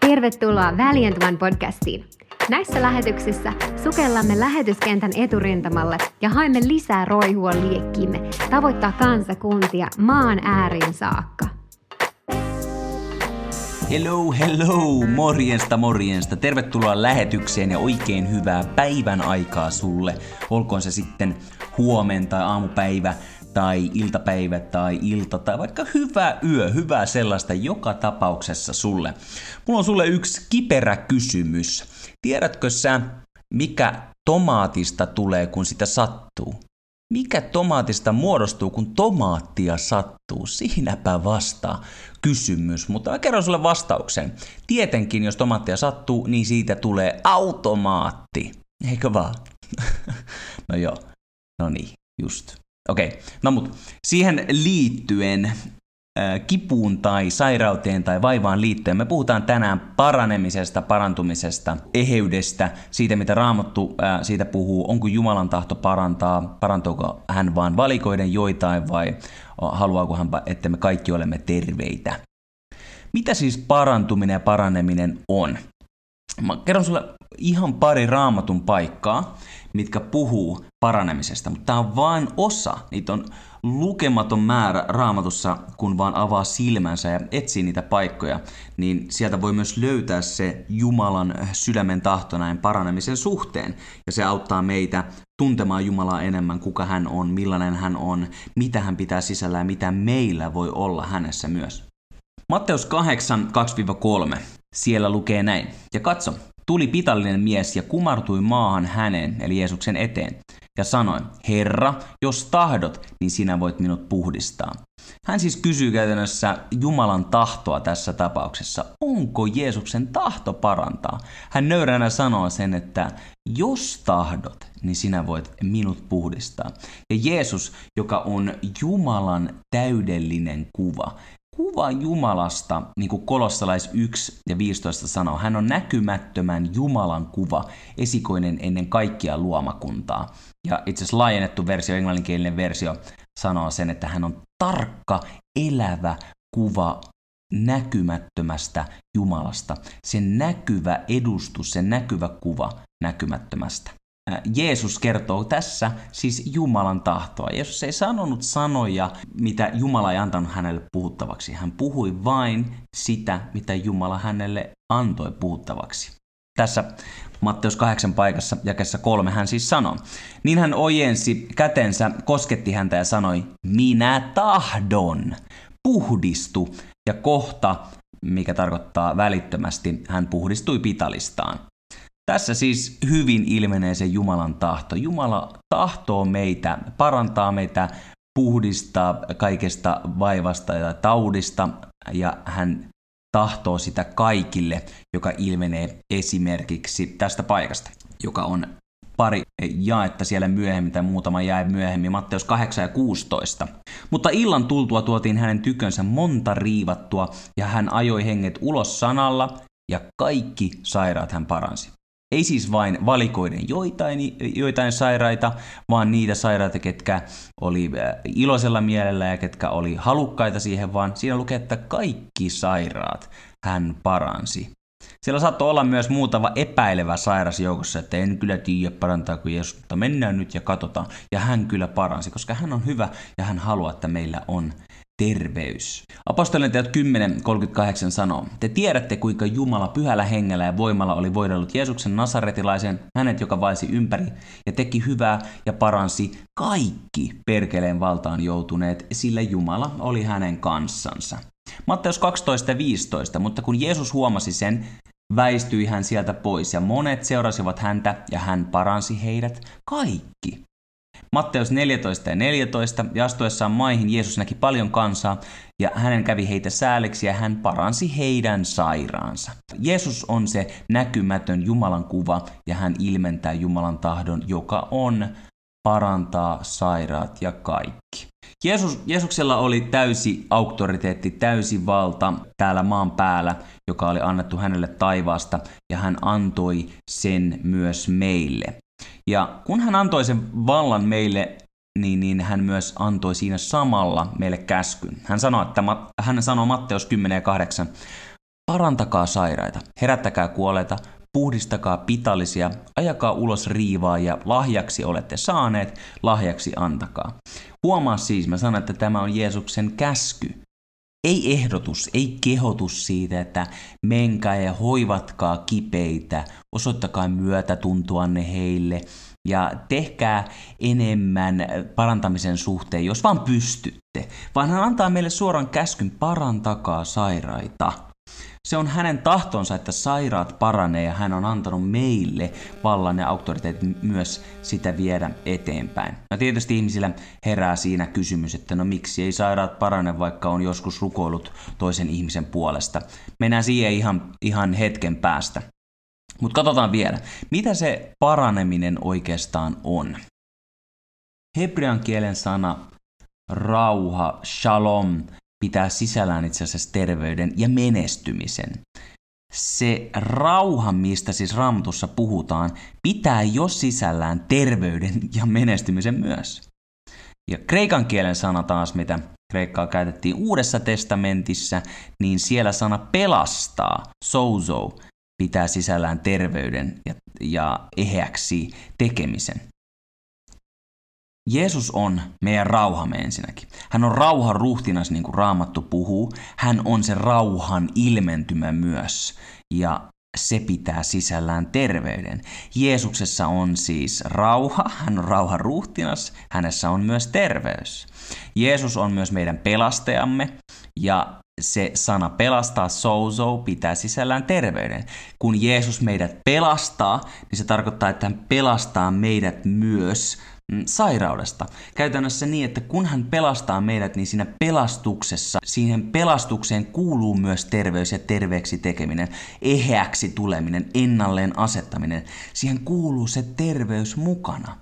Tervetuloa Valiant One podcastiin. Näissä lähetyksissä sukellamme lähetyskentän eturintamalle ja haemme lisää roihua liekkiimme tavoittaa kansakuntia maan ääriin saakka. Hello, hello, morjensta, morjensta. Tervetuloa lähetykseen ja oikein hyvää päivän aikaa sulle. Olkoon se sitten huomen tai aamupäivä tai iltapäivä tai ilta tai vaikka hyvä yö, hyvää sellaista joka tapauksessa sulle. Mulla on sulle yksi kiperä kysymys. Tiedätkö sä, mikä tomaatista tulee, kun sitä sattuu? Mikä tomaatista muodostuu, kun tomaattia sattuu? Siinäpä vastaa kysymys, mutta mä kerron sulle vastauksen. Tietenkin, jos tomaattia sattuu, niin siitä tulee automaatti. Eikö vaan? no joo, no niin, just. Okei, okay. no mut siihen liittyen kipuun tai sairauteen tai vaivaan liittyen. Me puhutaan tänään paranemisesta, parantumisesta, eheydestä, siitä mitä Raamattu siitä puhuu, onko Jumalan tahto parantaa, parantuuko hän vaan valikoiden joitain vai haluaako hän, että me kaikki olemme terveitä. Mitä siis parantuminen ja paraneminen on? Mä kerron sulle ihan pari raamatun paikkaa, mitkä puhuu paranemisesta, mutta tämä on vain osa. Niitä on lukematon määrä raamatussa, kun vaan avaa silmänsä ja etsii niitä paikkoja, niin sieltä voi myös löytää se Jumalan sydämen tahto näin paranemisen suhteen. Ja se auttaa meitä tuntemaan Jumalaa enemmän, kuka hän on, millainen hän on, mitä hän pitää sisällä ja mitä meillä voi olla hänessä myös. Matteus 8, 2-3. Siellä lukee näin. Ja katso, tuli pitallinen mies ja kumartui maahan hänen, eli Jeesuksen eteen, ja sanoi, Herra, jos tahdot, niin sinä voit minut puhdistaa. Hän siis kysyy käytännössä Jumalan tahtoa tässä tapauksessa. Onko Jeesuksen tahto parantaa? Hän nöyränä sanoo sen, että jos tahdot, niin sinä voit minut puhdistaa. Ja Jeesus, joka on Jumalan täydellinen kuva, kuva Jumalasta, niin kuin Kolossalais 1 ja 15 sanoo, hän on näkymättömän Jumalan kuva, esikoinen ennen kaikkia luomakuntaa. Ja itse asiassa laajennettu versio, englanninkielinen versio, sanoo sen, että hän on tarkka, elävä kuva näkymättömästä Jumalasta. Se näkyvä edustus, se näkyvä kuva näkymättömästä. Jeesus kertoo tässä siis Jumalan tahtoa. Jeesus ei sanonut sanoja, mitä Jumala ei antanut hänelle puhuttavaksi. Hän puhui vain sitä, mitä Jumala hänelle antoi puhuttavaksi. Tässä Matteus 8 paikassa jakessa kolme hän siis sanoi. Niin hän ojensi kätensä, kosketti häntä ja sanoi, minä tahdon, puhdistu. Ja kohta, mikä tarkoittaa välittömästi, hän puhdistui pitalistaan. Tässä siis hyvin ilmenee se Jumalan tahto. Jumala tahtoo meitä, parantaa meitä, puhdistaa kaikesta vaivasta ja taudista ja hän tahtoo sitä kaikille, joka ilmenee esimerkiksi tästä paikasta, joka on pari jaetta siellä myöhemmin tai muutama jäi myöhemmin, Matteus 8 ja 16. Mutta illan tultua tuotiin hänen tykönsä monta riivattua ja hän ajoi henget ulos sanalla ja kaikki sairaat hän paransi. Ei siis vain valikoiden joitain, joitain sairaita, vaan niitä sairaita, ketkä oli äh, iloisella mielellä ja ketkä oli halukkaita siihen, vaan siinä lukee, että kaikki sairaat hän paransi. Siellä saattoi olla myös muutama epäilevä sairas joukossa, että en kyllä tiedä parantaako Jeesus, mutta mennään nyt ja katsotaan. Ja hän kyllä paransi, koska hän on hyvä ja hän haluaa, että meillä on terveys. Apostolien teot 10.38 sanoo, Te tiedätte, kuinka Jumala pyhällä hengellä ja voimalla oli voidellut Jeesuksen nasaretilaisen, hänet, joka vaisi ympäri ja teki hyvää ja paransi kaikki perkeleen valtaan joutuneet, sillä Jumala oli hänen kanssansa. Matteus 12.15, mutta kun Jeesus huomasi sen, väistyi hän sieltä pois ja monet seurasivat häntä ja hän paransi heidät kaikki. Matteus 14 ja 14, ja astuessaan maihin Jeesus näki paljon kansaa, ja hänen kävi heitä sääliksi ja hän paransi heidän sairaansa. Jeesus on se näkymätön Jumalan kuva, ja hän ilmentää Jumalan tahdon, joka on parantaa sairaat ja kaikki. Jeesus, Jeesuksella oli täysi auktoriteetti, täysi valta täällä maan päällä, joka oli annettu hänelle taivaasta, ja hän antoi sen myös meille. Ja kun hän antoi sen vallan meille niin, niin hän myös antoi siinä samalla meille käskyn. Hän sanoi, että, hän sanoi Matteus 10 ja 8, parantakaa sairaita, herättäkää kuolleita, puhdistakaa pitallisia, ajakaa ulos riivaa ja lahjaksi olette saaneet, lahjaksi antakaa. Huomaa siis, mä sanon, että tämä on Jeesuksen käsky. Ei ehdotus, ei kehotus siitä, että menkää ja hoivatkaa kipeitä, osoittakaa myötätuntoanne heille ja tehkää enemmän parantamisen suhteen, jos vaan pystytte. Vaan hän antaa meille suoran käskyn parantakaa sairaita. Se on hänen tahtonsa, että sairaat paranee ja hän on antanut meille vallan ja auktoriteetit myös sitä viedä eteenpäin. No tietysti ihmisillä herää siinä kysymys, että no miksi ei sairaat parane, vaikka on joskus rukoillut toisen ihmisen puolesta. Mennään siihen ihan, ihan hetken päästä. Mutta katsotaan vielä, mitä se paraneminen oikeastaan on. Hebrean kielen sana rauha, shalom, pitää sisällään itse asiassa terveyden ja menestymisen. Se rauha, mistä siis Raamatussa puhutaan, pitää jo sisällään terveyden ja menestymisen myös. Ja kreikan kielen sana taas, mitä kreikkaa käytettiin Uudessa testamentissa, niin siellä sana pelastaa, sozo, pitää sisällään terveyden ja, ja eheäksi tekemisen. Jeesus on meidän rauhamme ensinnäkin. Hän on rauhan ruhtinas, niin kuin Raamattu puhuu. Hän on se rauhan ilmentymä myös. Ja se pitää sisällään terveyden. Jeesuksessa on siis rauha, hän on rauhan ruhtinas, hänessä on myös terveys. Jeesus on myös meidän pelastajamme ja se sana pelastaa, sozo, pitää sisällään terveyden. Kun Jeesus meidät pelastaa, niin se tarkoittaa, että hän pelastaa meidät myös sairaudesta. Käytännössä niin, että kun hän pelastaa meidät, niin siinä pelastuksessa, siihen pelastukseen kuuluu myös terveys ja terveeksi tekeminen, eheäksi tuleminen, ennalleen asettaminen. Siihen kuuluu se terveys mukana.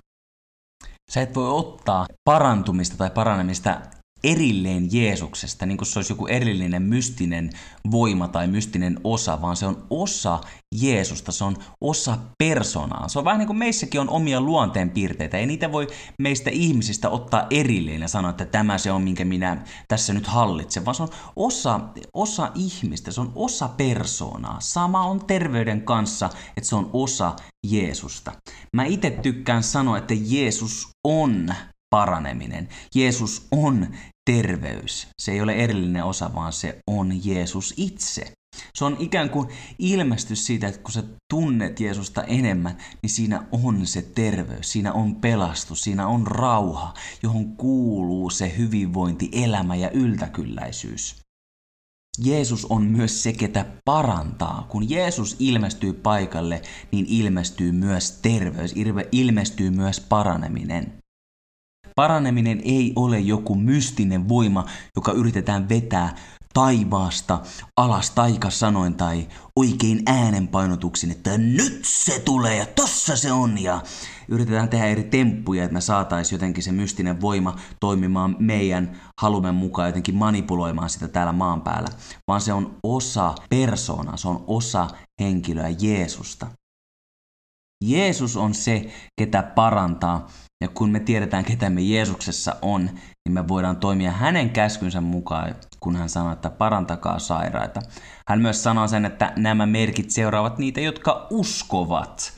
Sä et voi ottaa parantumista tai paranemista erilleen Jeesuksesta, niin kuin se olisi joku erillinen mystinen voima tai mystinen osa, vaan se on osa Jeesusta, se on osa persoonaa. Se on vähän niin kuin meissäkin on omia luonteenpiirteitä, ei niitä voi meistä ihmisistä ottaa erilleen ja sanoa, että tämä se on, minkä minä tässä nyt hallitsen, vaan se on osa, osa ihmistä, se on osa persoonaa. Sama on terveyden kanssa, että se on osa Jeesusta. Mä itse tykkään sanoa, että Jeesus on paraneminen. Jeesus on terveys. Se ei ole erillinen osa, vaan se on Jeesus itse. Se on ikään kuin ilmestys siitä, että kun sä tunnet Jeesusta enemmän, niin siinä on se terveys, siinä on pelastus, siinä on rauha, johon kuuluu se hyvinvointi, elämä ja yltäkylläisyys. Jeesus on myös se, ketä parantaa. Kun Jeesus ilmestyy paikalle, niin ilmestyy myös terveys, ilmestyy myös paraneminen. Paraneminen ei ole joku mystinen voima, joka yritetään vetää taivaasta alas taikasanoin tai oikein äänenpainotuksin, että nyt se tulee ja tossa se on ja yritetään tehdä eri temppuja, että me saataisiin jotenkin se mystinen voima toimimaan meidän halumme mukaan jotenkin manipuloimaan sitä täällä maan päällä, vaan se on osa persoonaa, se on osa henkilöä Jeesusta. Jeesus on se, ketä parantaa ja kun me tiedetään, ketä me Jeesuksessa on, niin me voidaan toimia hänen käskynsä mukaan, kun hän sanoo, että parantakaa sairaita. Hän myös sanoo sen, että nämä merkit seuraavat niitä, jotka uskovat.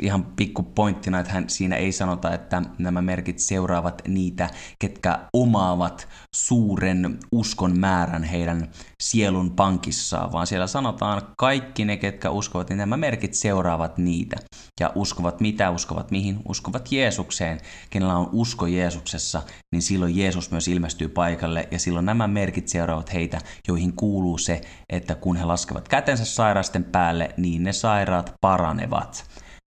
Ihan pikku pointtina, että hän, siinä ei sanota, että nämä merkit seuraavat niitä, ketkä omaavat suuren uskon määrän heidän sielun pankissaan, vaan siellä sanotaan kaikki ne, ketkä uskovat, niin nämä merkit seuraavat niitä. Ja uskovat mitä, uskovat mihin, uskovat Jeesukseen. Kenellä on usko Jeesuksessa, niin silloin Jeesus myös ilmestyy paikalle ja silloin nämä merkit seuraavat heitä, joihin kuuluu se, että kun he laskevat kätensä sairasten päälle, niin ne sairaat paranevat.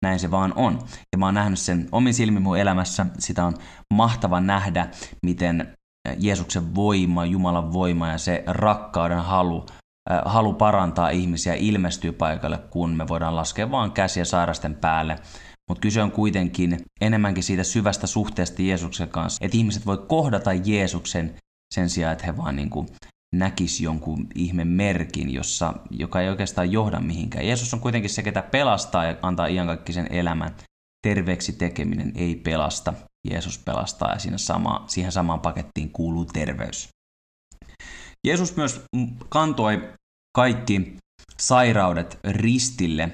Näin se vaan on. Ja mä oon nähnyt sen omin silmin mun elämässä. Sitä on mahtava nähdä, miten Jeesuksen voima, Jumalan voima ja se rakkauden halu, halu parantaa ihmisiä ilmestyy paikalle, kun me voidaan laskea vaan käsiä sairasten päälle. Mutta kyse on kuitenkin enemmänkin siitä syvästä suhteesta Jeesuksen kanssa, että ihmiset voi kohdata Jeesuksen sen sijaan, että he vaan niin kuin näkisi jonkun ihme merkin, jossa, joka ei oikeastaan johda mihinkään. Jeesus on kuitenkin se, ketä pelastaa ja antaa iankaikkisen elämän. Terveeksi tekeminen ei pelasta. Jeesus pelastaa ja siinä sama, siihen samaan pakettiin kuuluu terveys. Jeesus myös kantoi kaikki sairaudet ristille,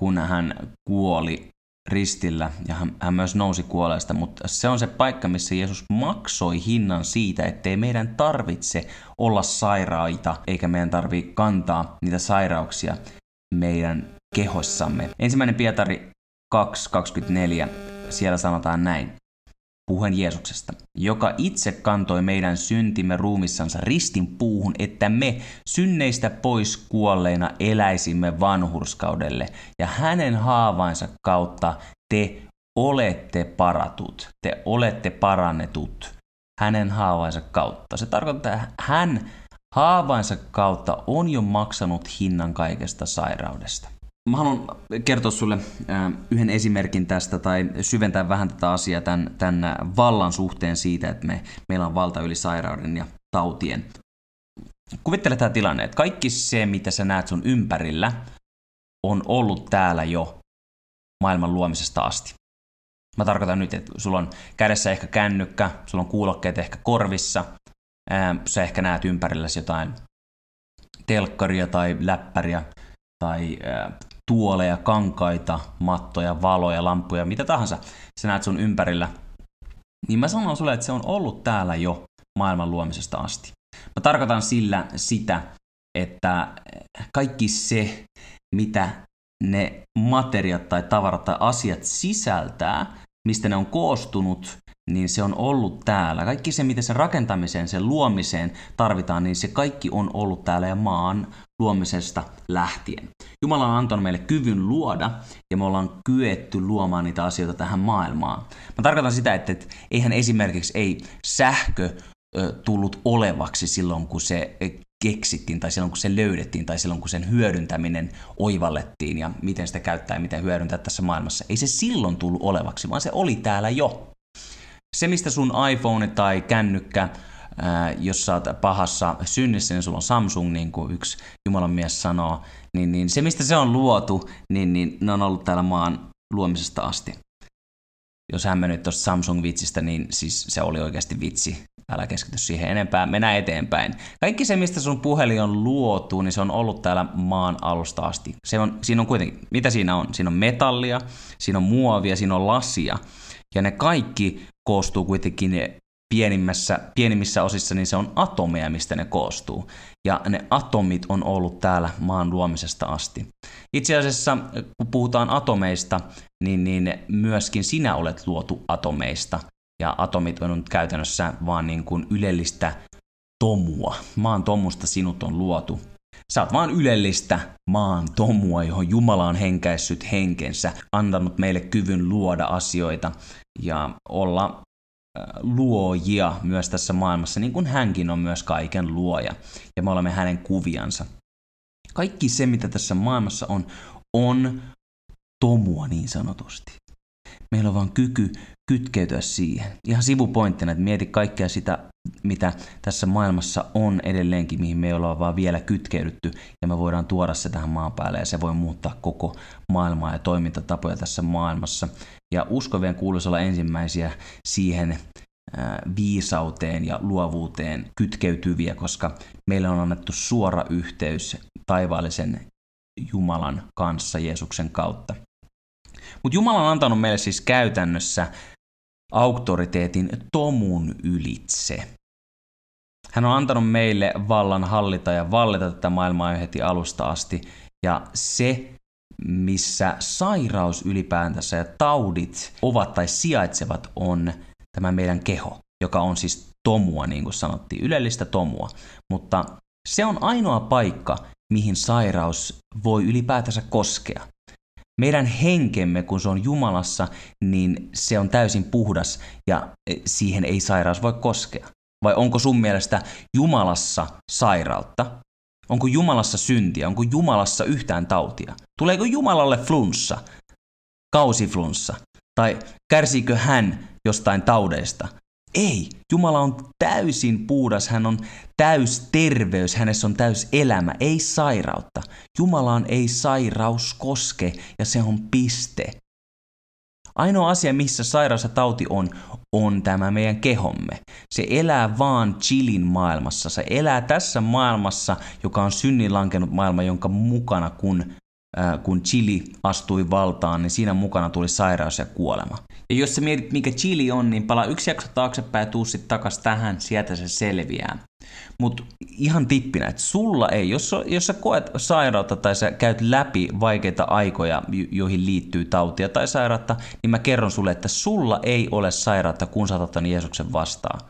kun hän kuoli ristillä ja hän, hän myös nousi kuolesta, mutta se on se paikka, missä Jeesus maksoi hinnan siitä, ettei meidän tarvitse olla sairaita, eikä meidän tarvitse kantaa niitä sairauksia meidän kehossamme. Ensimmäinen Pietari 2.24, siellä sanotaan näin puhuen Jeesuksesta, joka itse kantoi meidän syntimme ruumissansa ristin puuhun, että me synneistä pois kuolleina eläisimme vanhurskaudelle, ja hänen haavainsa kautta te olette paratut, te olette parannetut hänen haavainsa kautta. Se tarkoittaa, että hän haavainsa kautta on jo maksanut hinnan kaikesta sairaudesta. Mä haluan kertoa sulle yhden esimerkin tästä tai syventää vähän tätä asiaa tämän, tämän vallan suhteen siitä, että me, meillä on valta yli sairauden ja tautien. Kuvittele tämä tilanne, että kaikki se, mitä sä näet sun ympärillä, on ollut täällä jo maailman luomisesta asti. Mä tarkoitan nyt, että sulla on kädessä ehkä kännykkä, sulla on kuulokkeet ehkä korvissa, sä ehkä näet ympärilläsi jotain telkkaria tai läppäriä tai tuoleja, kankaita, mattoja, valoja, lampuja, mitä tahansa sä näet sun ympärillä, niin mä sanon sulle, että se on ollut täällä jo maailman luomisesta asti. Mä tarkoitan sillä sitä, että kaikki se, mitä ne materiat tai tavarat tai asiat sisältää, mistä ne on koostunut, niin se on ollut täällä. Kaikki se, mitä se rakentamiseen, sen luomiseen tarvitaan, niin se kaikki on ollut täällä ja maan luomisesta lähtien. Jumala on antanut meille kyvyn luoda ja me ollaan kyetty luomaan niitä asioita tähän maailmaan. Mä tarkoitan sitä, että, eihän esimerkiksi ei sähkö tullut olevaksi silloin, kun se keksittiin tai silloin, kun se löydettiin tai silloin, kun sen hyödyntäminen oivallettiin ja miten sitä käyttää ja miten hyödyntää tässä maailmassa. Ei se silloin tullut olevaksi, vaan se oli täällä jo. Se, mistä sun iPhone tai kännykkä jos sä oot pahassa synnissä, niin sulla on Samsung, niin kuin yksi Jumalan mies sanoo, niin, niin se, mistä se on luotu, niin, niin ne on ollut täällä maan luomisesta asti. Jos hän meni tuosta Samsung-vitsistä, niin siis se oli oikeasti vitsi. Älä keskity siihen enempää, mennä eteenpäin. Kaikki se, mistä sun puhelin on luotu, niin se on ollut täällä maan alusta asti. Se on, siinä on kuitenkin, mitä siinä on? Siinä on metallia, siinä on muovia, siinä on lasia. Ja ne kaikki koostuu kuitenkin pienimmässä, pienimmissä osissa, niin se on atomeja, mistä ne koostuu. Ja ne atomit on ollut täällä maan luomisesta asti. Itse asiassa, kun puhutaan atomeista, niin, niin myöskin sinä olet luotu atomeista. Ja atomit on nyt käytännössä vaan niin kuin ylellistä tomua. Maan tomusta sinut on luotu. Sä oot vaan ylellistä maan tomua, johon Jumala on henkäissyt henkensä, antanut meille kyvyn luoda asioita ja olla luojia myös tässä maailmassa, niin kuin hänkin on myös kaiken luoja, ja me olemme hänen kuviansa. Kaikki se, mitä tässä maailmassa on, on tomua niin sanotusti. Meillä on vaan kyky kytkeytyä siihen. Ihan sivupointtina, että mieti kaikkea sitä, mitä tässä maailmassa on edelleenkin, mihin me ollaan vaan vielä kytkeydytty, ja me voidaan tuoda se tähän maan päälle, ja se voi muuttaa koko maailmaa ja toimintatapoja tässä maailmassa. Ja uskovien kuuluisi olla ensimmäisiä siihen viisauteen ja luovuuteen kytkeytyviä, koska meille on annettu suora yhteys taivaallisen Jumalan kanssa Jeesuksen kautta. Mutta Jumala on antanut meille siis käytännössä auktoriteetin tomun ylitse. Hän on antanut meille vallan hallita ja vallita tätä maailmaa jo heti alusta asti. Ja se, missä sairaus ylipäätänsä ja taudit ovat tai sijaitsevat, on tämä meidän keho, joka on siis tomua, niin kuin sanottiin, ylellistä tomua. Mutta se on ainoa paikka, mihin sairaus voi ylipäätänsä koskea. Meidän henkemme, kun se on Jumalassa, niin se on täysin puhdas ja e, siihen ei sairaus voi koskea. Vai onko sun mielestä Jumalassa sairautta? Onko Jumalassa syntiä? Onko Jumalassa yhtään tautia? Tuleeko Jumalalle flunssa? Kausiflunssa? Tai kärsiikö hän jostain taudeista? Ei, Jumala on täysin puhdas, hän on täys terveys, hänessä on täys elämä, ei sairautta. Jumalaan ei sairaus koske ja se on piste. Ainoa asia, missä sairaus ja tauti on, on tämä meidän kehomme. Se elää vaan chilin maailmassa. Se elää tässä maailmassa, joka on synnin lankenut maailma, jonka mukana kun kun Chili astui valtaan, niin siinä mukana tuli sairaus ja kuolema. Ja jos sä mietit, mikä Chili on, niin palaa yksi jakso taaksepäin ja tuu sitten takas tähän, sieltä se selviää. Mutta ihan tippinä, että sulla ei, jos, jos sä koet sairautta tai sä käyt läpi vaikeita aikoja, joihin liittyy tautia tai sairautta, niin mä kerron sulle, että sulla ei ole sairautta, kun sä otat Jeesuksen vastaan.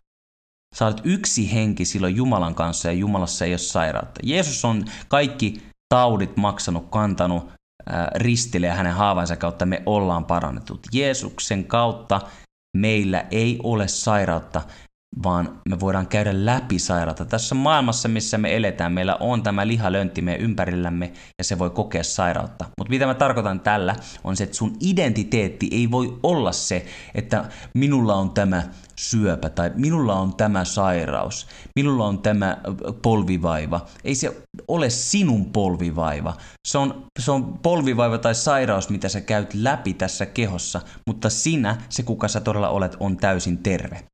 Sä olet yksi henki silloin Jumalan kanssa ja Jumalassa ei ole sairautta. Jeesus on kaikki taudit maksanut, kantanut ristille ja hänen haavansa kautta me ollaan parannettu. Jeesuksen kautta meillä ei ole sairautta, vaan me voidaan käydä läpi sairautta. Tässä maailmassa, missä me eletään, meillä on tämä lihalöntti meidän ympärillämme ja se voi kokea sairautta. Mutta mitä mä tarkoitan tällä, on se, että sun identiteetti ei voi olla se, että minulla on tämä syöpä tai minulla on tämä sairaus, minulla on tämä polvivaiva. Ei se ole sinun polvivaiva. Se on, se on polvivaiva tai sairaus, mitä sä käyt läpi tässä kehossa, mutta sinä, se kuka sä todella olet, on täysin terve.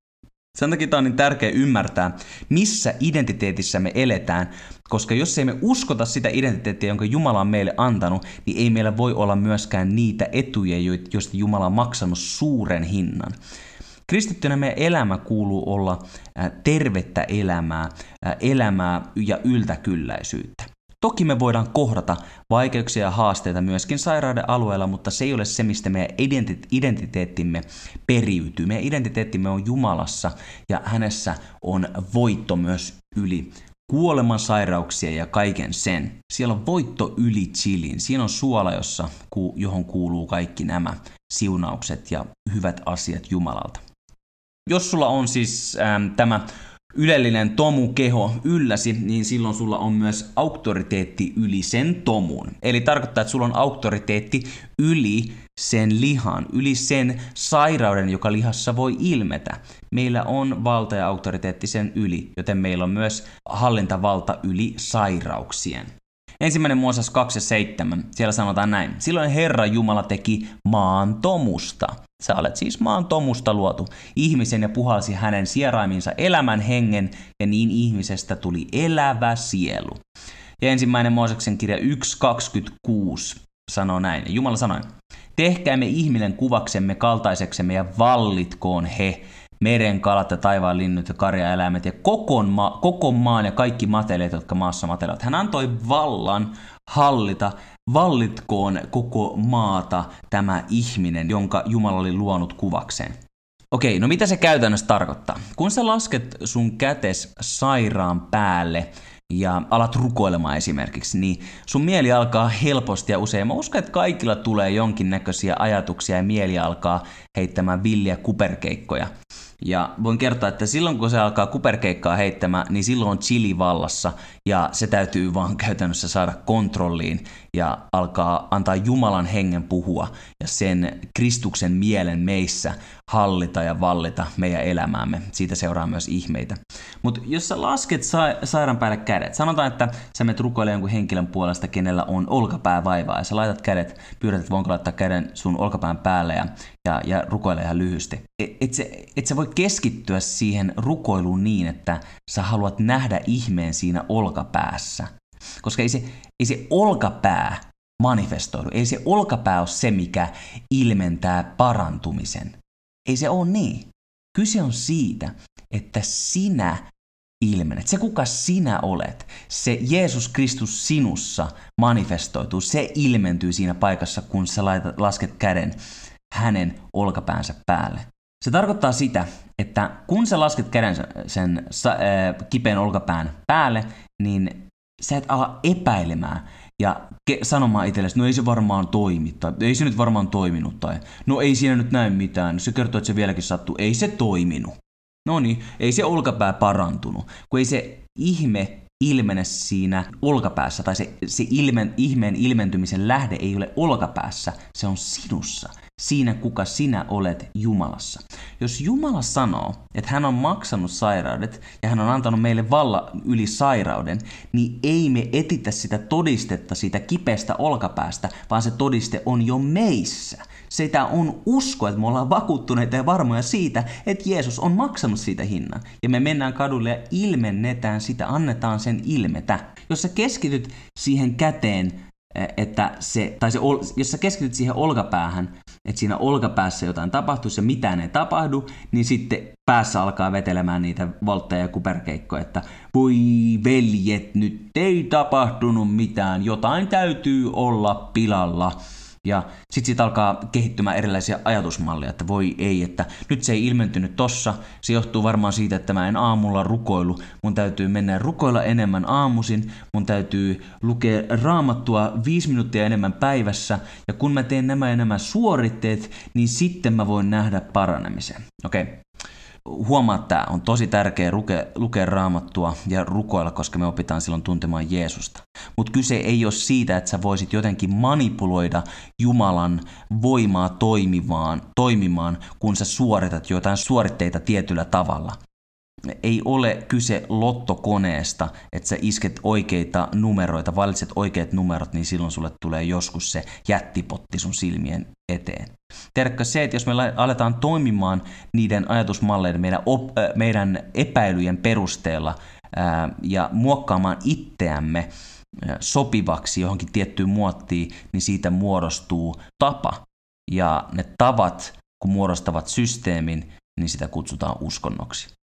Sen takia tämä on niin tärkeää ymmärtää, missä identiteetissä me eletään, koska jos ei me uskota sitä identiteettiä, jonka Jumala on meille antanut, niin ei meillä voi olla myöskään niitä etuja, joista Jumala on maksanut suuren hinnan. Kristittynä meidän elämä kuuluu olla tervettä elämää, elämää ja yltäkylläisyyttä. Toki me voidaan kohdata vaikeuksia ja haasteita myöskin sairauden alueella, mutta se ei ole se, mistä meidän identiteettimme periytyy. Meidän identiteettimme on Jumalassa ja hänessä on voitto myös yli kuoleman sairauksia ja kaiken sen. Siellä on voitto yli chilin. Siinä on suola, jossa, johon kuuluu kaikki nämä siunaukset ja hyvät asiat Jumalalta. Jos sulla on siis ähm, tämä ylellinen tomu-keho ylläsi, niin silloin sulla on myös auktoriteetti yli sen tomun. Eli tarkoittaa, että sulla on auktoriteetti yli sen lihan, yli sen sairauden, joka lihassa voi ilmetä. Meillä on valta ja auktoriteetti sen yli, joten meillä on myös hallintavalta yli sairauksien. Ensimmäinen Mooses 2.7, siellä sanotaan näin. Silloin Herra Jumala teki maan tomusta. Sä olet siis maan tomusta luotu ihmisen ja puhalsi hänen sieraiminsa elämän hengen ja niin ihmisestä tuli elävä sielu. Ja ensimmäinen Mooseksen kirja 1.26 sanoo näin. Jumala sanoi, tehkäämme ihminen kuvaksemme kaltaiseksemme ja vallitkoon he, meren kalat ja taivaan linnut ja karjaeläimet ja koko, ma- koko maan ja kaikki mateleet, jotka maassa matelevat. Hän antoi vallan hallita, vallitkoon koko maata tämä ihminen, jonka Jumala oli luonut kuvakseen. Okei, no mitä se käytännössä tarkoittaa? Kun sä lasket sun kätes sairaan päälle ja alat rukoilemaan esimerkiksi, niin sun mieli alkaa helposti ja usein. Mä uskon, että kaikilla tulee jonkinnäköisiä ajatuksia ja mieli alkaa heittämään villiä kuperkeikkoja. Ja voin kertoa, että silloin kun se alkaa kuperkeikkaa heittämään, niin silloin on chili vallassa ja se täytyy vaan käytännössä saada kontrolliin ja alkaa antaa Jumalan hengen puhua ja sen Kristuksen mielen meissä hallita ja vallita meidän elämäämme. Siitä seuraa myös ihmeitä. Mutta jos sä lasket sa- sairaan päälle kädet, sanotaan, että sä menet rukoilemaan jonkun henkilön puolesta, kenellä on olkapäävaivaa ja sä laitat kädet, pyydät, että voinko laittaa käden sun olkapään päälle ja, ja, ja rukoile ihan lyhyesti. Et, et, se, et sä voi keskittyä siihen rukoiluun niin, että sä haluat nähdä ihmeen siinä olkapäässä. Koska ei se, ei se olkapää manifestoidu. Ei se olkapää ole se, mikä ilmentää parantumisen. Ei se ole niin. Kyse on siitä, että sinä ilmenet. Se, kuka sinä olet, se Jeesus Kristus sinussa manifestoituu, se ilmentyy siinä paikassa, kun sä laitat, lasket käden hänen olkapäänsä päälle. Se tarkoittaa sitä, että kun sä lasket käden sen äh, kipeän olkapään päälle, niin sä et ala epäilemään ja ke- sanomaan itsellesi, no ei se varmaan toimi, tai ei se nyt varmaan toiminut, tai no ei siinä nyt näy mitään, se kertoo, että se vieläkin sattuu, ei se toiminut. No niin, ei se olkapää parantunut, kun ei se ihme ilmene siinä olkapäässä, tai se, se ilmen, ihmeen ilmentymisen lähde ei ole olkapäässä, se on sinussa siinä, kuka sinä olet Jumalassa. Jos Jumala sanoo, että hän on maksanut sairaudet ja hän on antanut meille valla yli sairauden, niin ei me etitä sitä todistetta siitä kipeästä olkapäästä, vaan se todiste on jo meissä. Sitä on usko, että me ollaan vakuuttuneita ja varmoja siitä, että Jeesus on maksanut siitä hinnan. Ja me mennään kadulle ja ilmennetään sitä, annetaan sen ilmetä. Jos sä keskityt siihen käteen, eh, että se, tai se, jos sä keskityt siihen olkapäähän, että siinä olkapäässä jotain tapahtuu ja mitään ei tapahdu, niin sitten päässä alkaa vetelemään niitä voltteja ja kuperkeikkoja, että voi veljet, nyt ei tapahtunut mitään, jotain täytyy olla pilalla. Ja sitten siitä alkaa kehittymään erilaisia ajatusmalleja, että voi ei, että nyt se ei ilmentynyt tossa. Se johtuu varmaan siitä, että mä en aamulla rukoilu. Mun täytyy mennä rukoilla enemmän aamusin. Mun täytyy lukea raamattua viisi minuuttia enemmän päivässä. Ja kun mä teen nämä ja nämä suoritteet, niin sitten mä voin nähdä paranemisen. Okei. Okay huomaa, että on tosi tärkeä lukea, lukea raamattua ja rukoilla, koska me opitaan silloin tuntemaan Jeesusta. Mutta kyse ei ole siitä, että sä voisit jotenkin manipuloida Jumalan voimaa toimimaan, toimimaan, kun sä suoritat jotain suoritteita tietyllä tavalla ei ole kyse lottokoneesta, että sä isket oikeita numeroita, valitset oikeat numerot, niin silloin sulle tulee joskus se jättipotti sun silmien eteen. Tiedätkö se, että jos me aletaan toimimaan niiden ajatusmalleiden, meidän, op, äh, meidän epäilyjen perusteella äh, ja muokkaamaan itseämme äh, sopivaksi johonkin tiettyyn muottiin, niin siitä muodostuu tapa. Ja ne tavat, kun muodostavat systeemin, niin sitä kutsutaan uskonnoksi.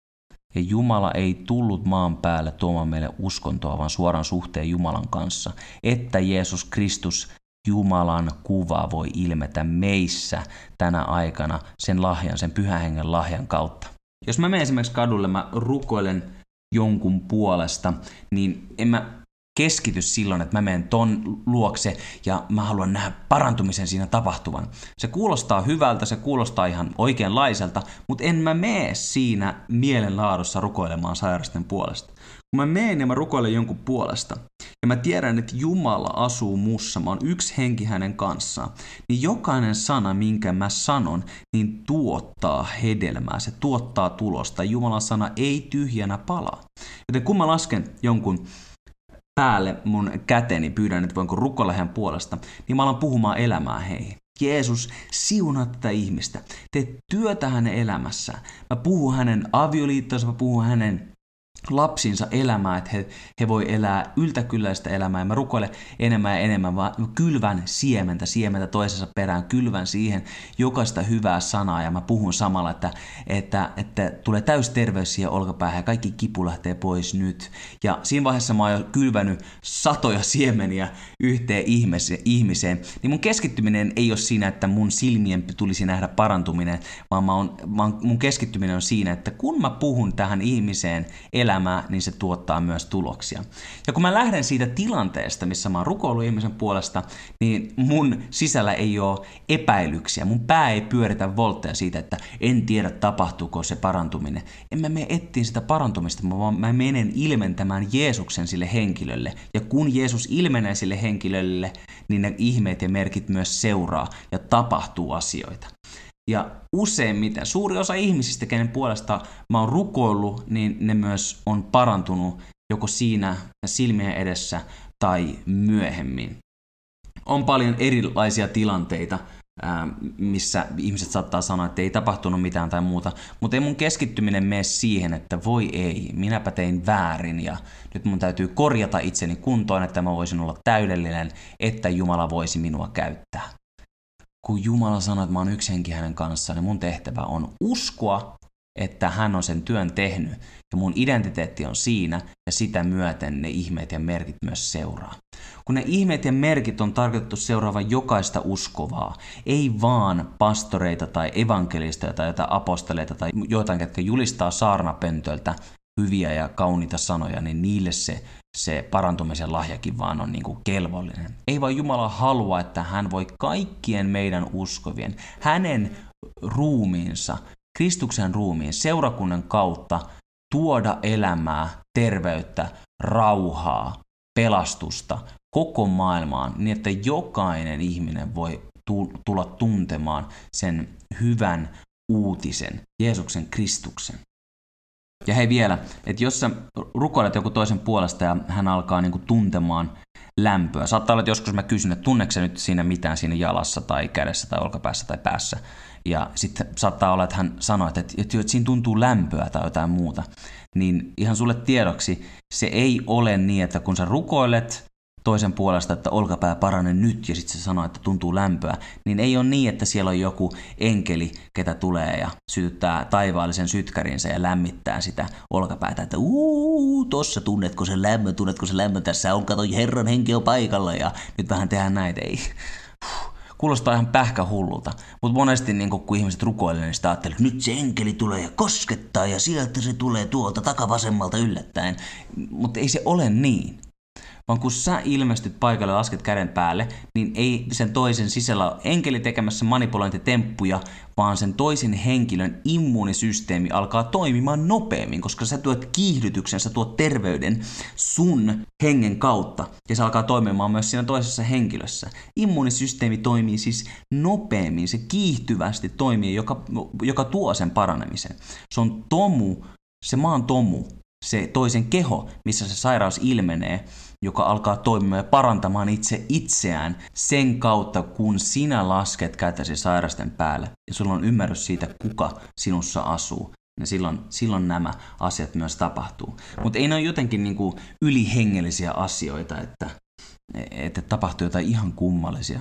Ja Jumala ei tullut maan päälle tuomaan meille uskontoa, vaan suoran suhteen Jumalan kanssa, että Jeesus Kristus Jumalan kuva voi ilmetä meissä tänä aikana sen lahjan, sen pyhän hengen lahjan kautta. Jos mä menen esimerkiksi kadulle, mä rukoilen jonkun puolesta, niin en mä keskity silloin, että mä menen ton luokse ja mä haluan nähdä parantumisen siinä tapahtuvan. Se kuulostaa hyvältä, se kuulostaa ihan oikeanlaiselta, mutta en mä mene siinä mielenlaadussa rukoilemaan sairasten puolesta. Kun mä menen ja mä rukoilen jonkun puolesta, ja mä tiedän, että Jumala asuu mussa, mä oon yksi henki hänen kanssaan, niin jokainen sana, minkä mä sanon, niin tuottaa hedelmää, se tuottaa tulosta. Jumalan sana ei tyhjänä palaa. Joten kun mä lasken jonkun päälle mun käteni, pyydän, että voinko rukoilla hän puolesta, niin mä alan puhumaan elämää heihin. Jeesus, siunaa tätä ihmistä. Tee työtä hänen elämässään. Mä puhun hänen avioliittonsa, mä puhun hänen lapsinsa elämää, että he, he voi elää yltäkylläistä elämää. Ja mä rukoilen enemmän ja enemmän, vaan kylvän siementä, siementä toisensa perään, kylvän siihen jokaista hyvää sanaa. Ja mä puhun samalla, että, että, että tulee täys terveys siihen olkapäähän ja kaikki kipu lähtee pois nyt. Ja siinä vaiheessa mä oon kylvänyt satoja siemeniä yhteen ihmiseen. Niin mun keskittyminen ei ole siinä, että mun silmien tulisi nähdä parantuminen, vaan mä oon, mun keskittyminen on siinä, että kun mä puhun tähän ihmiseen elämään, elämää, niin se tuottaa myös tuloksia. Ja kun mä lähden siitä tilanteesta, missä mä oon rukoillut ihmisen puolesta, niin mun sisällä ei ole epäilyksiä. Mun pää ei pyöritä voltteja siitä, että en tiedä tapahtuuko se parantuminen. En mä mene etsiin sitä parantumista, vaan mä menen ilmentämään Jeesuksen sille henkilölle. Ja kun Jeesus ilmenee sille henkilölle, niin ne ihmeet ja merkit myös seuraa ja tapahtuu asioita. Ja useimmiten, suuri osa ihmisistä, kenen puolesta mä oon rukoillut, niin ne myös on parantunut joko siinä silmien edessä tai myöhemmin. On paljon erilaisia tilanteita, missä ihmiset saattaa sanoa, että ei tapahtunut mitään tai muuta, mutta ei mun keskittyminen mene siihen, että voi ei, minäpä tein väärin ja nyt mun täytyy korjata itseni kuntoon, että mä voisin olla täydellinen, että Jumala voisi minua käyttää kun Jumala sanoo, että mä oon yksi henki hänen kanssaan, niin mun tehtävä on uskoa, että hän on sen työn tehnyt ja mun identiteetti on siinä ja sitä myöten ne ihmeet ja merkit myös seuraa. Kun ne ihmeet ja merkit on tarkoitettu seuraavan jokaista uskovaa, ei vaan pastoreita tai evankelisteja tai jotain apostoleita tai jotain, jotka julistaa saarnapöntöltä hyviä ja kauniita sanoja, niin niille se se parantumisen lahjakin vaan on niin kuin kelvollinen. Ei vaan Jumala halua, että hän voi kaikkien meidän uskovien, hänen ruumiinsa, Kristuksen ruumiin, seurakunnan kautta tuoda elämää, terveyttä, rauhaa, pelastusta koko maailmaan niin, että jokainen ihminen voi tulla tuntemaan sen hyvän uutisen, Jeesuksen Kristuksen. Ja hei vielä, että jos sä rukoilet joku toisen puolesta ja hän alkaa niinku tuntemaan lämpöä. Saattaa olla, että joskus mä kysyn, että tunneeko nyt siinä mitään siinä jalassa tai kädessä tai olkapäässä tai päässä. Ja sitten saattaa olla, että hän sanoo, että, että, että, siinä tuntuu lämpöä tai jotain muuta. Niin ihan sulle tiedoksi, se ei ole niin, että kun sä rukoilet toisen puolesta, että olkapää parane nyt, ja sitten se sanoo, että tuntuu lämpöä, niin ei ole niin, että siellä on joku enkeli, ketä tulee ja sytyttää taivaallisen sytkärinsä ja lämmittää sitä olkapäätä, että uuu, tossa tunnetko se lämmön, tunnetko se lämmön, tässä on, kato, Herran henki on paikalla, ja nyt vähän tehdään näitä, ei. Kuulostaa ihan pähkähullulta, mutta monesti niin kun ihmiset rukoilee, niin sitä ajattelee, että nyt se enkeli tulee ja koskettaa ja sieltä se tulee tuolta takavasemmalta yllättäen. Mutta ei se ole niin vaan kun sä ilmestyt paikalle ja lasket käden päälle, niin ei sen toisen sisällä ole enkeli tekemässä manipulointitemppuja, vaan sen toisen henkilön immuunisysteemi alkaa toimimaan nopeammin, koska sä tuot kiihdytyksen, sä tuot terveyden sun hengen kautta, ja se alkaa toimimaan myös siinä toisessa henkilössä. Immuunisysteemi toimii siis nopeammin, se kiihtyvästi toimii, joka, joka tuo sen paranemisen. Se on tomu, se maan tomu, se toisen keho, missä se sairaus ilmenee, joka alkaa toimimaan ja parantamaan itse itseään sen kautta, kun sinä lasket kätesi sairasten päälle ja sulla on ymmärrys siitä, kuka sinussa asuu. Ja silloin, silloin nämä asiat myös tapahtuu. Mutta ei ne ole jotenkin niinku ylihengellisiä asioita, että, että tapahtuu jotain ihan kummallisia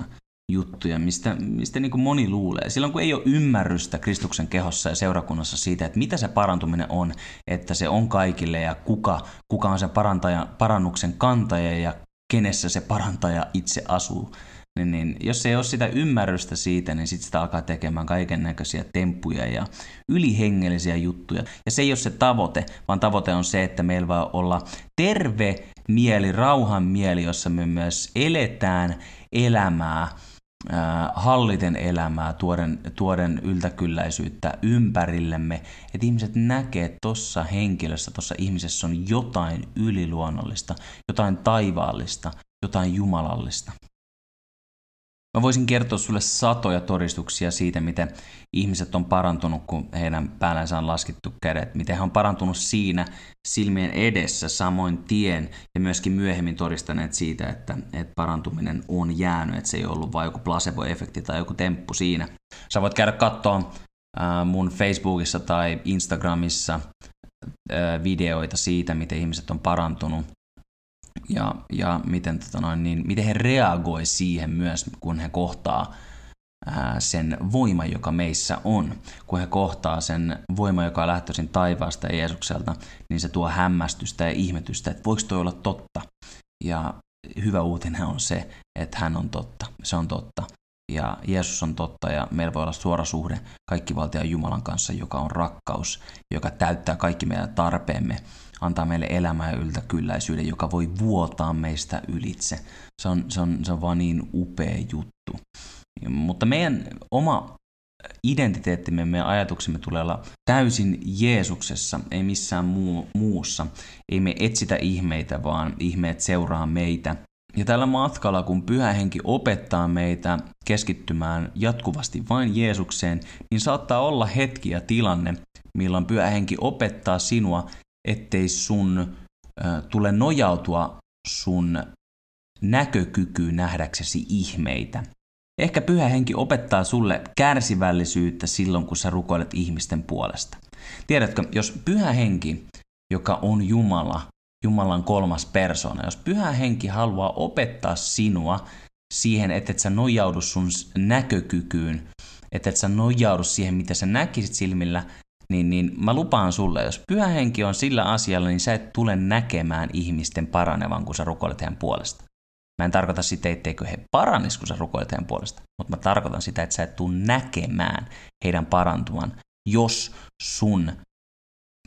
juttuja, mistä, mistä niin kuin moni luulee. Silloin kun ei ole ymmärrystä Kristuksen kehossa ja seurakunnassa siitä, että mitä se parantuminen on, että se on kaikille ja kuka, kuka on se parantaja, parannuksen kantaja ja kenessä se parantaja itse asuu, niin, niin jos ei ole sitä ymmärrystä siitä, niin sitten sitä alkaa tekemään kaiken näköisiä temppuja ja ylihengellisiä juttuja. Ja se ei ole se tavoite, vaan tavoite on se, että meillä voi olla terve mieli, rauhan mieli, jossa me myös eletään elämää halliten elämää, tuoden, tuoden yltäkylläisyyttä ympärillemme, että ihmiset näkee tuossa henkilössä, tuossa ihmisessä on jotain yliluonnollista, jotain taivaallista, jotain jumalallista. Mä voisin kertoa sulle satoja todistuksia siitä, miten ihmiset on parantunut, kun heidän päällänsä on laskettu kädet, miten he on parantunut siinä silmien edessä samoin tien ja myöskin myöhemmin todistaneet siitä, että, että parantuminen on jäänyt, että se ei ollut vain joku placebo-efekti tai joku temppu siinä. Sä voit käydä katsoa mun Facebookissa tai Instagramissa videoita siitä, miten ihmiset on parantunut ja, ja miten, tota noin, niin, miten he reagoi siihen myös, kun he kohtaa ää, sen voima, joka meissä on. Kun he kohtaa sen voima, joka on lähtöisin taivaasta ja Jeesukselta, niin se tuo hämmästystä ja ihmetystä, että voiko toi olla totta. Ja hyvä uutinen on se, että hän on totta. Se on totta. Ja Jeesus on totta ja meillä voi olla suora suhde kaikkivaltian Jumalan kanssa, joka on rakkaus, joka täyttää kaikki meidän tarpeemme antaa meille elämää ja yltäkylläisyyden, joka voi vuotaa meistä ylitse. Se on, se on, se on vaan niin upea juttu. Mutta meidän oma identiteettimme, meidän ajatuksemme tulee olla täysin Jeesuksessa, ei missään muu, muussa. Ei me etsitä ihmeitä, vaan ihmeet seuraa meitä. Ja tällä matkalla, kun Pyhä Henki opettaa meitä keskittymään jatkuvasti vain Jeesukseen, niin saattaa olla hetki ja tilanne, milloin Pyhä Henki opettaa sinua ettei sun tule nojautua sun näkökykyyn nähdäksesi ihmeitä. Ehkä pyhä henki opettaa sulle kärsivällisyyttä silloin, kun sä rukoilet ihmisten puolesta. Tiedätkö, jos pyhä henki, joka on Jumala, Jumalan kolmas persona, jos pyhä henki haluaa opettaa sinua siihen, että et sä nojaudu sun näkökykyyn, että et sä nojaudu siihen, mitä sä näkisit silmillä, niin, niin mä lupaan sulle, jos pyhä henki on sillä asialla, niin sä et tule näkemään ihmisten paranevan, kun sä rukoilet heidän puolesta. Mä en tarkoita sitä, etteikö he paranis, kun sä rukoilet heidän puolesta, mutta mä tarkoitan sitä, että sä et tule näkemään heidän parantuvan, jos sun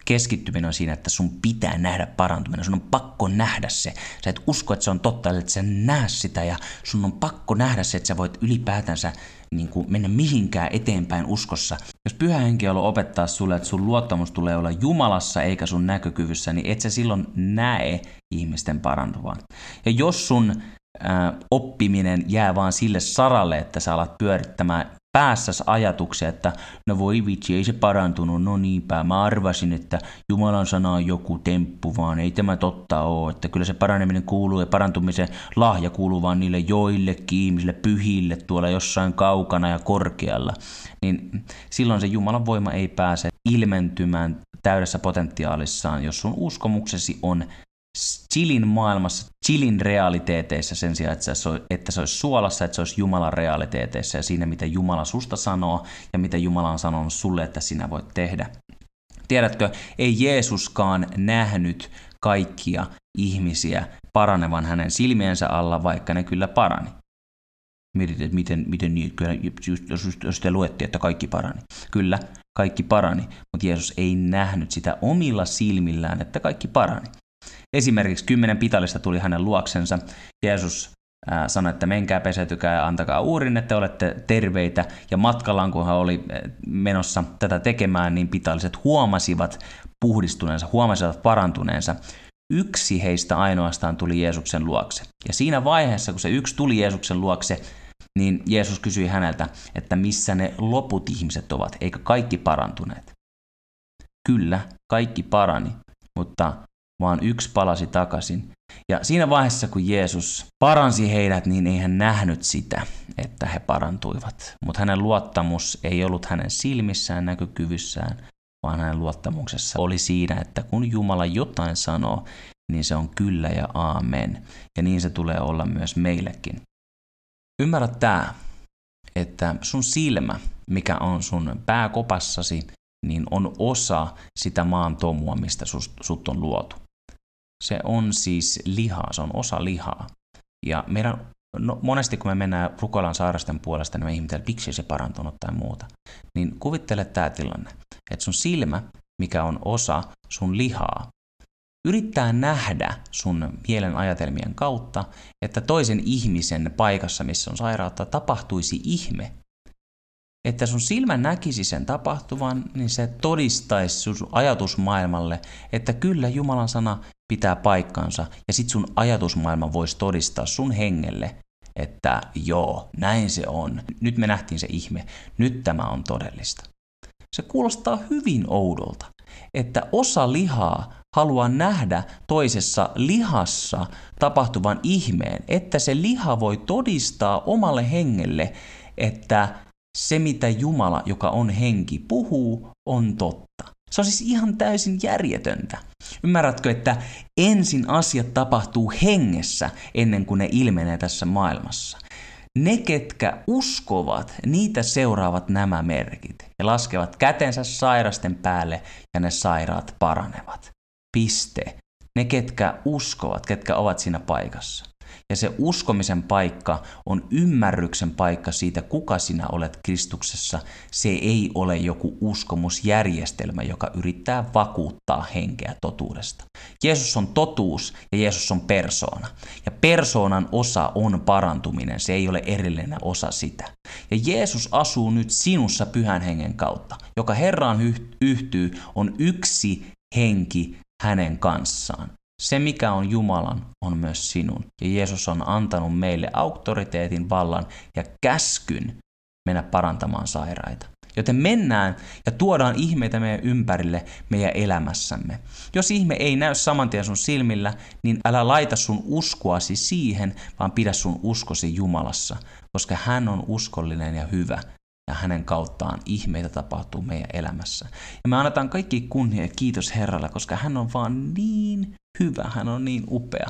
keskittyminen on siinä, että sun pitää nähdä parantuminen, sun on pakko nähdä se. Sä et usko, että se on totta, että sä näe sitä ja sun on pakko nähdä se, että sä voit ylipäätänsä niin kuin mennä mihinkään eteenpäin uskossa. Jos pyhä henki haluaa opettaa sulle, että sun luottamus tulee olla Jumalassa eikä sun näkökyvyssä, niin et sä silloin näe ihmisten parantuvan. Ja jos sun ää, oppiminen jää vaan sille saralle, että sä alat pyörittämään päässäs ajatuksia, että no voi vitsi, ei se parantunut, no niinpä, mä arvasin, että Jumalan sana on joku temppu, vaan. Ei tämä totta ole, että kyllä se paraneminen kuuluu ja parantumisen lahja kuuluu vaan niille joillekin ihmisille, pyhille tuolla jossain kaukana ja korkealla, niin silloin se Jumalan voima ei pääse ilmentymään täydessä potentiaalissaan, jos sun uskomuksesi on chillin maailmassa, chillin realiteeteissa sen sijaan, että se, olisi, että se olisi suolassa, että se olisi Jumalan realiteeteissa ja siinä, mitä Jumala susta sanoo ja mitä Jumala on sanonut sulle, että sinä voit tehdä. Tiedätkö, ei Jeesuskaan nähnyt kaikkia ihmisiä paranevan hänen silmiensä alla, vaikka ne kyllä parani. Mietit, että miten, miten niin, kyllä, just, jos, jos te luettiin, että kaikki parani. Kyllä, kaikki parani, mutta Jeesus ei nähnyt sitä omilla silmillään, että kaikki parani. Esimerkiksi kymmenen pitallista tuli hänen luoksensa. Jeesus sanoi, että menkää pesetykää ja antakaa uurin, että olette terveitä. Ja matkallaan, kun hän oli menossa tätä tekemään, niin pitalliset huomasivat puhdistuneensa, huomasivat parantuneensa. Yksi heistä ainoastaan tuli Jeesuksen luokse. Ja siinä vaiheessa, kun se yksi tuli Jeesuksen luokse, niin Jeesus kysyi häneltä, että missä ne loput ihmiset ovat, eikä kaikki parantuneet. Kyllä, kaikki parani, mutta vaan yksi palasi takaisin. Ja siinä vaiheessa, kun Jeesus paransi heidät, niin ei hän nähnyt sitä, että he parantuivat. Mutta hänen luottamus ei ollut hänen silmissään, näkökyvyssään, vaan hänen luottamuksessa oli siinä, että kun Jumala jotain sanoo, niin se on kyllä ja aamen. Ja niin se tulee olla myös meillekin. Ymmärrä tämä, että sun silmä, mikä on sun pääkopassasi, niin on osa sitä maan tomua, mistä sut on luotu. Se on siis lihaa, se on osa lihaa. Ja meidän, no, monesti kun me mennään rukoillaan sairasten puolesta, niin me ihmetellään, miksi se parantunut tai muuta. Niin kuvittele tämä tilanne, että sun silmä, mikä on osa sun lihaa, yrittää nähdä sun mielen ajatelmien kautta, että toisen ihmisen paikassa, missä on sairautta, tapahtuisi ihme. Että sun silmä näkisi sen tapahtuvan, niin se todistaisi sun ajatusmaailmalle, että kyllä Jumalan sana pitää paikkansa, ja sit sun ajatusmaailma voisi todistaa sun hengelle, että joo, näin se on. Nyt me nähtiin se ihme, nyt tämä on todellista. Se kuulostaa hyvin oudolta, että osa lihaa haluaa nähdä toisessa lihassa tapahtuvan ihmeen, että se liha voi todistaa omalle hengelle, että se mitä Jumala, joka on henki, puhuu, on totta. Se on siis ihan täysin järjetöntä. Ymmärrätkö, että ensin asiat tapahtuu hengessä ennen kuin ne ilmenee tässä maailmassa. Ne, ketkä uskovat, niitä seuraavat nämä merkit ja laskevat kätensä sairasten päälle ja ne sairaat paranevat. Piste. Ne, ketkä uskovat, ketkä ovat siinä paikassa. Ja se uskomisen paikka on ymmärryksen paikka siitä, kuka sinä olet Kristuksessa. Se ei ole joku uskomusjärjestelmä, joka yrittää vakuuttaa henkeä totuudesta. Jeesus on totuus ja Jeesus on persoona. Ja persoonan osa on parantuminen, se ei ole erillinen osa sitä. Ja Jeesus asuu nyt sinussa pyhän hengen kautta. Joka Herraan yhtyy, on yksi henki hänen kanssaan. Se, mikä on Jumalan, on myös sinun. Ja Jeesus on antanut meille auktoriteetin, vallan ja käskyn mennä parantamaan sairaita. Joten mennään ja tuodaan ihmeitä meidän ympärille meidän elämässämme. Jos ihme ei näy saman tien sun silmillä, niin älä laita sun uskoasi siihen, vaan pidä sun uskosi Jumalassa, koska hän on uskollinen ja hyvä ja hänen kauttaan ihmeitä tapahtuu meidän elämässä. Ja me annetaan kaikki kunnia ja kiitos Herralle, koska hän on vaan niin hyvä, hän on niin upea.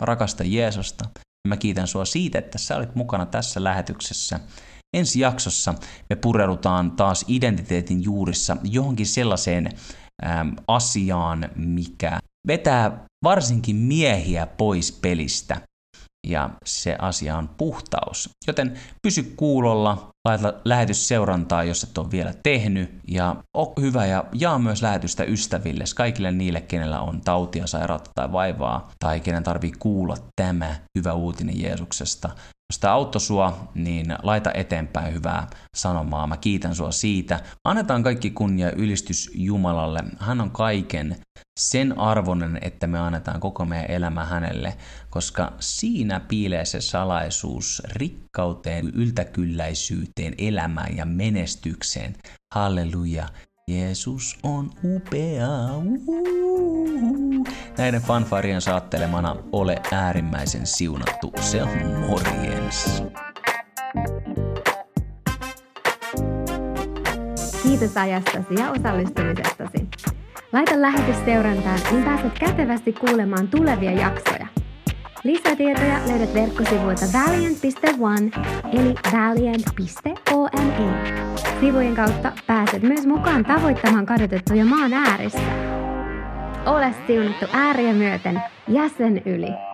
Mä rakastan Jeesusta mä kiitän sua siitä, että sä olit mukana tässä lähetyksessä. Ensi jaksossa me pureudutaan taas identiteetin juurissa johonkin sellaiseen äm, asiaan, mikä vetää varsinkin miehiä pois pelistä. Ja se asia on puhtaus. Joten pysy kuulolla, laita lähetysseurantaa, jos et ole vielä tehnyt. Ja ole hyvä ja jaa myös lähetystä ystäville, kaikille niille, kenellä on tautia, sairautta tai vaivaa, tai kenen tarvii kuulla tämä hyvä uutinen Jeesuksesta. Jos tämä auttoi sua, niin laita eteenpäin hyvää sanomaa. Mä kiitän sua siitä. Annetaan kaikki kunnia ylistys Jumalalle. Hän on kaiken sen arvoinen, että me annetaan koko meidän elämä hänelle, koska siinä piilee se salaisuus rikkauteen, yltäkylläisyyteen täyteen elämään ja menestykseen. Halleluja. Jeesus on upea. Uhuhu. Näiden fanfarien saattelemana ole äärimmäisen siunattu. Se on morjens. Kiitos ajastasi ja osallistumisestasi. Laita lähetys seurantaan, niin pääset kätevästi kuulemaan tulevia jaksoja. Lisätietoja löydät verkkosivuilta valiant.one eli valiant.one. Sivujen kautta pääset myös mukaan tavoittamaan kadotettuja maan ääristä. Ole siunattu ääriä myöten jäsen yli.